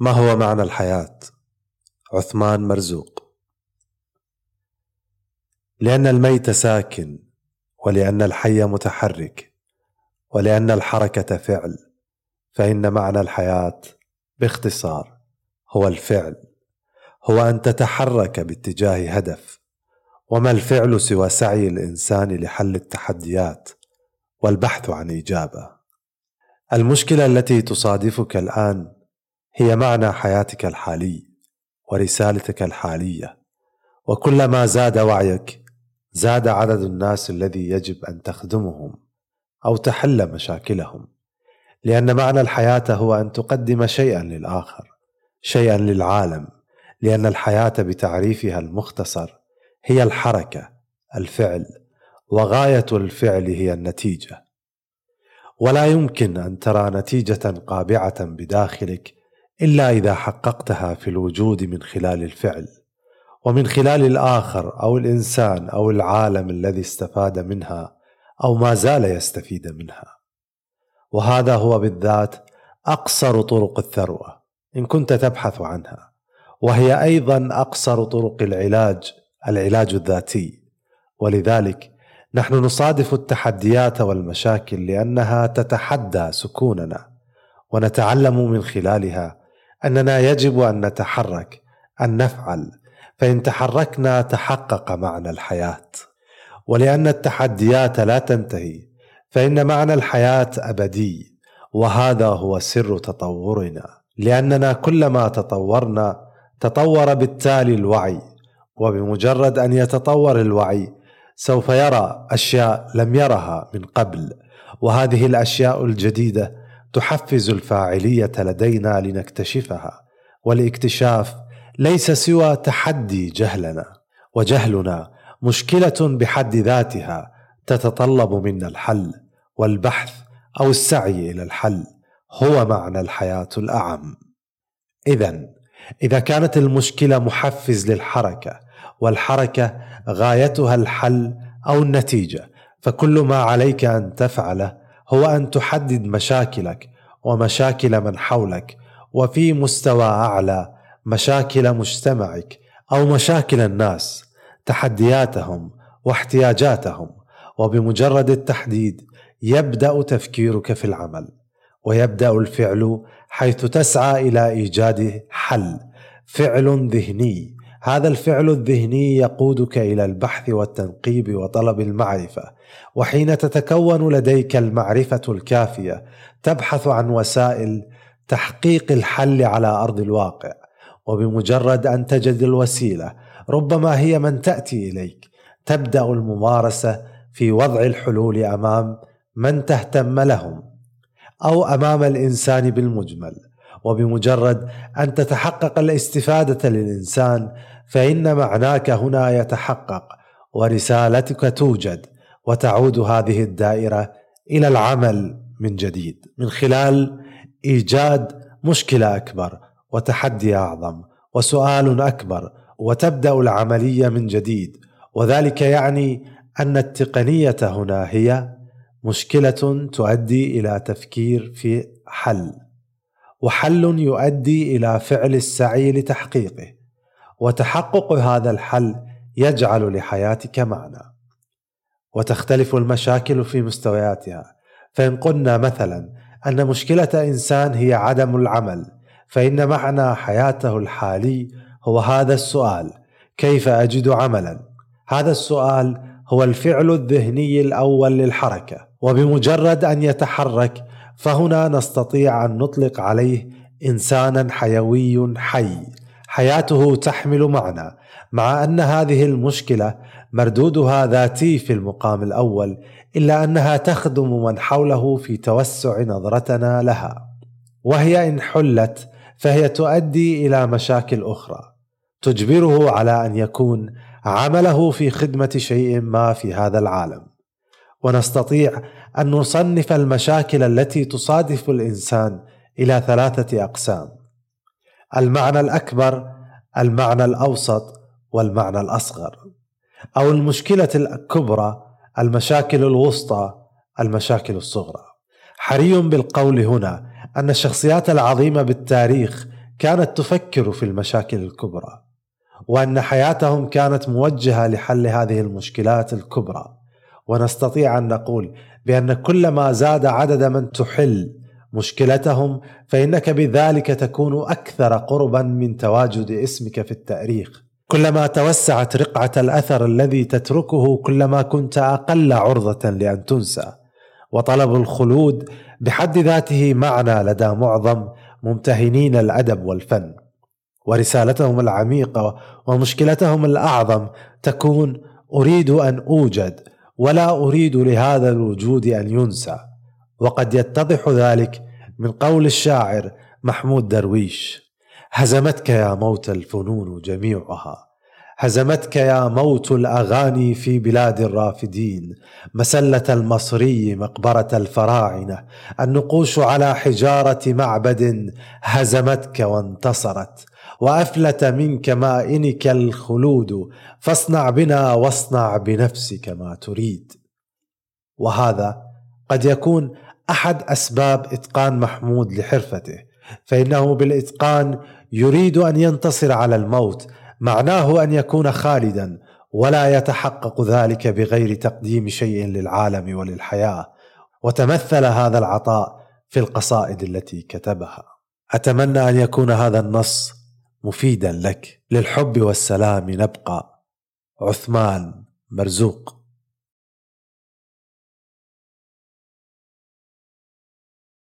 ما هو معنى الحياة؟ عثمان مرزوق. لأن الميت ساكن ولأن الحي متحرك ولأن الحركة فعل فإن معنى الحياة باختصار هو الفعل. هو أن تتحرك باتجاه هدف وما الفعل سوى سعي الإنسان لحل التحديات والبحث عن إجابة. المشكلة التي تصادفك الآن هي معنى حياتك الحالي ورسالتك الحالية. وكلما زاد وعيك زاد عدد الناس الذي يجب أن تخدمهم أو تحل مشاكلهم. لأن معنى الحياة هو أن تقدم شيئا للآخر شيئا للعالم. لأن الحياة بتعريفها المختصر هي الحركة الفعل وغاية الفعل هي النتيجة. ولا يمكن أن ترى نتيجة قابعة بداخلك إلا إذا حققتها في الوجود من خلال الفعل ومن خلال الآخر أو الإنسان أو العالم الذي استفاد منها أو ما زال يستفيد منها. وهذا هو بالذات أقصر طرق الثروة إن كنت تبحث عنها وهي أيضا أقصر طرق العلاج العلاج الذاتي. ولذلك نحن نصادف التحديات والمشاكل لأنها تتحدى سكوننا ونتعلم من خلالها أننا يجب أن نتحرك أن نفعل. فإن تحركنا تحقق معنى الحياة. ولأن التحديات لا تنتهي فإن معنى الحياة أبدي وهذا هو سر تطورنا. لأننا كلما تطورنا تطور بالتالي الوعي. وبمجرد أن يتطور الوعي سوف يرى أشياء لم يرها من قبل. وهذه الأشياء الجديدة تحفز الفاعلية لدينا لنكتشفها والاكتشاف ليس سوى تحدي جهلنا وجهلنا مشكلة بحد ذاتها تتطلب منا الحل والبحث أو السعي إلى الحل هو معنى الحياة الأعم. اذا إذا كانت المشكلة محفز للحركة والحركة غايتها الحل أو النتيجة فكل ما عليك أن تفعله هو أن تحدد مشاكلك ومشاكل من حولك وفي مستوى أعلى مشاكل مجتمعك أو مشاكل الناس تحدياتهم واحتياجاتهم وبمجرد التحديد يبدأ تفكيرك في العمل ويبدأ الفعل حيث تسعى إلى إيجاد حل فعل ذهني هذا الفعل الذهني يقودك إلى البحث والتنقيب وطلب المعرفة وحين تتكون لديك المعرفة الكافية تبحث عن وسائل تحقيق الحل على أرض الواقع. وبمجرد أن تجد الوسيلة ربما هي من تأتي إليك. تبدأ الممارسة في وضع الحلول أمام من تهتم لهم أو أمام الإنسان بالمجمل. وبمجرد أن تتحقق الاستفادة للإنسان فإن معناك هنا يتحقق ورسالتك توجد وتعود هذه الدائرة إلى العمل من جديد من خلال إيجاد مشكلة أكبر وتحدي أعظم وسؤال أكبر وتبدأ العملية من جديد. وذلك يعني أن التقنية هنا هي مشكلة تؤدي إلى تفكير في حل وحل يؤدي إلى فعل السعي لتحقيقه. وتحقق هذا الحل يجعل لحياتك معنى. وتختلف المشاكل في مستوياتها. فإن قلنا مثلا أن مشكلة إنسان هي عدم العمل فإن معنى حياته الحالي هو هذا السؤال كيف أجد عملا؟ هذا السؤال هو الفعل الذهني الأول للحركة. وبمجرد أن يتحرك فهنا نستطيع أن نطلق عليه انسانا حيوي حي حياته تحمل معنى مع أن هذه المشكلة مردودها ذاتي في المقام الأول إلا أنها تخدم من حوله في توسع نظرتنا لها. وهي إن حلت فهي تؤدي إلى مشاكل أخرى. تجبره على أن يكون عمله في خدمة شيء ما في هذا العالم. ونستطيع أن نصنف المشاكل التي تصادف الإنسان إلى ثلاثة أقسام. المعنى الأكبر المعنى الأوسط والمعنى الأصغر. أو المشكلة الكبرى المشاكل الوسطى المشاكل الصغرى. حري بالقول هنا أن الشخصيات العظيمة بالتاريخ كانت تفكر في المشاكل الكبرى وأن حياتهم كانت موجهة لحل هذه المشكلات الكبرى. ونستطيع أن نقول بأن كلما زاد عدد من تحل مشكلتهم فإنك بذلك تكون أكثر قربا من تواجد اسمك في التأريخ. كلما توسعت رقعة الأثر الذي تتركه كلما كنت أقل عرضة لأن تنسى. وطلب الخلود بحد ذاته معنى لدى معظم ممتهنين الأدب والفن. ورسالتهم العميقة ومشكلتهم الأعظم تكون أريد أن أوجد ولا أريد لهذا الوجود أن ينسى. وقد يتضح ذلك من قول الشاعر محمود درويش هزمتك يا موت الفنون جميعها هزمتك يا موت الأغاني في بلاد الرافدين مسلة المصري مقبرة الفراعنة النقوش على حجارة معبد هزمتك وانتصرت وأفلت منك مائنك الخلود فاصنع بنا واصنع بنفسك ما تريد. وهذا قد يكون أحد أسباب إتقان محمود لحرفته فإنه بالإتقان يريد أن ينتصر على الموت معناه أن يكون خالدا ولا يتحقق ذلك بغير تقديم شيء للعالم وللحياة وتمثل هذا العطاء في القصائد التي كتبها. أتمنى أن يكون هذا النص مفيدا لك. للحب والسلام نبقى. عثمان مرزوق.